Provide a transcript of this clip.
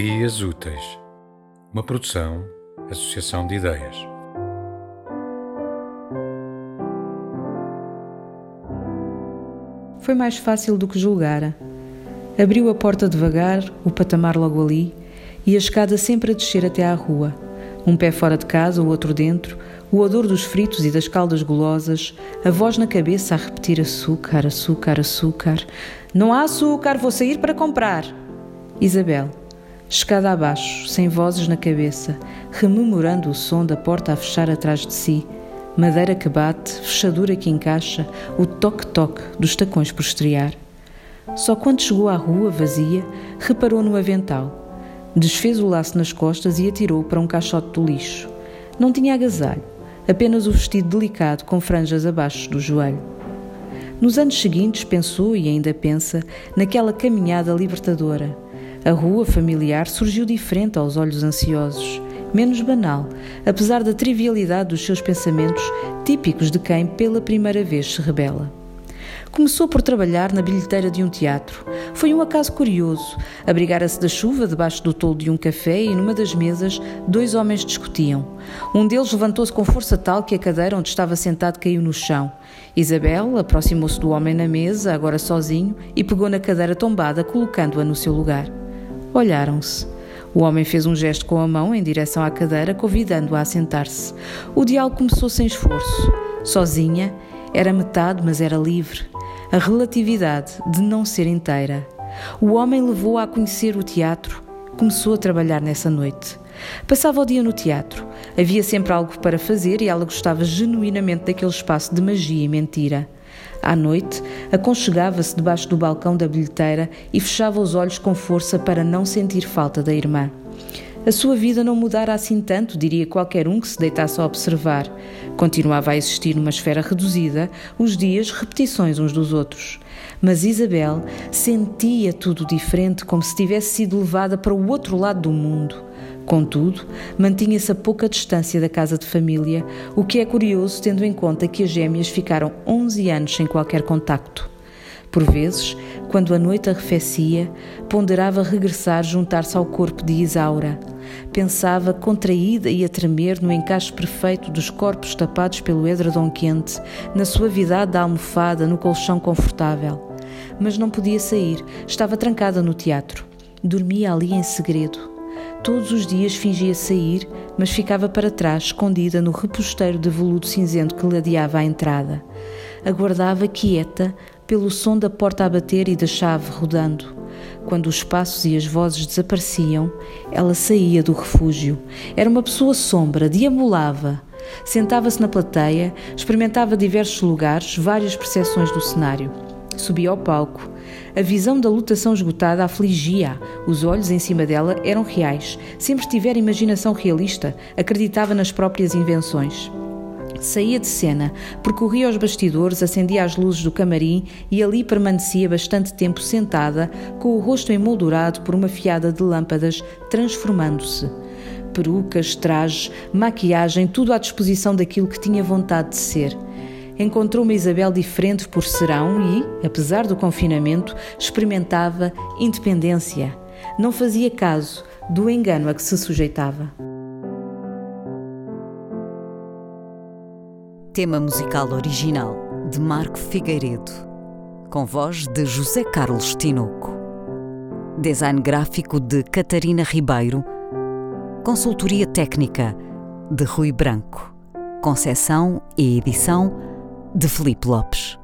Ideias Úteis, uma produção, associação de ideias. Foi mais fácil do que julgara. Abriu a porta devagar, o patamar logo ali, e a escada sempre a descer até à rua. Um pé fora de casa, o outro dentro, o odor dos fritos e das caldas golosas, a voz na cabeça a repetir açúcar, açúcar, açúcar. Não há açúcar, vou sair para comprar. Isabel, escada abaixo, sem vozes na cabeça, rememorando o som da porta a fechar atrás de si, madeira que bate, fechadura que encaixa, o toque-toque dos tacões por estrear. Só quando chegou à rua vazia, reparou no avental. Desfez o laço nas costas e atirou para um caixote do lixo. Não tinha agasalho, apenas o vestido delicado com franjas abaixo do joelho. Nos anos seguintes pensou e ainda pensa naquela caminhada libertadora. A rua familiar surgiu diferente aos olhos ansiosos, menos banal, apesar da trivialidade dos seus pensamentos típicos de quem pela primeira vez se rebela. Começou por trabalhar na bilheteira de um teatro. Foi um acaso curioso. Abrigara-se da chuva debaixo do tolo de um café e numa das mesas dois homens discutiam. Um deles levantou-se com força tal que a cadeira onde estava sentado caiu no chão. Isabel aproximou-se do homem na mesa, agora sozinho, e pegou na cadeira tombada, colocando-a no seu lugar. Olharam-se. O homem fez um gesto com a mão em direção à cadeira, convidando-a a sentar-se. O diálogo começou sem esforço. Sozinha, era metade, mas era livre. A relatividade de não ser inteira. O homem levou-a a conhecer o teatro. Começou a trabalhar nessa noite. Passava o dia no teatro. Havia sempre algo para fazer e ela gostava genuinamente daquele espaço de magia e mentira. À noite, aconchegava-se debaixo do balcão da bilheteira e fechava os olhos com força para não sentir falta da irmã. A sua vida não mudara assim tanto, diria qualquer um que se deitasse a observar. Continuava a existir numa esfera reduzida, os dias repetições uns dos outros. Mas Isabel sentia tudo diferente, como se tivesse sido levada para o outro lado do mundo. Contudo, mantinha-se a pouca distância da casa de família, o que é curioso tendo em conta que as gêmeas ficaram 11 anos sem qualquer contacto. Por vezes, quando a noite arrefecia, ponderava regressar juntar-se ao corpo de Isaura. Pensava, contraída e a tremer no encaixe perfeito dos corpos tapados pelo edredom quente, na suavidade da almofada, no colchão confortável. Mas não podia sair, estava trancada no teatro. Dormia ali em segredo. Todos os dias fingia sair, mas ficava para trás, escondida no reposteiro de veludo cinzento que ladeava a entrada. Aguardava quieta pelo som da porta a bater e da chave rodando. Quando os passos e as vozes desapareciam, ela saía do refúgio. Era uma pessoa sombra, deambulava. Sentava-se na plateia, experimentava diversos lugares, várias percepções do cenário. Subia ao palco. A visão da lutação esgotada afligia. Os olhos em cima dela eram reais. Sempre tivera imaginação realista, acreditava nas próprias invenções. Saía de cena, percorria os bastidores, acendia as luzes do camarim e ali permanecia bastante tempo sentada, com o rosto emoldurado por uma fiada de lâmpadas, transformando-se. Perucas, trajes, maquiagem, tudo à disposição daquilo que tinha vontade de ser. Encontrou uma Isabel diferente por serão e, apesar do confinamento, experimentava independência. Não fazia caso do engano a que se sujeitava. Tema musical original de Marco Figueiredo, com voz de José Carlos Tinoco. Design gráfico de Catarina Ribeiro. Consultoria técnica de Rui Branco. Concessão e edição de Felipe Lopes.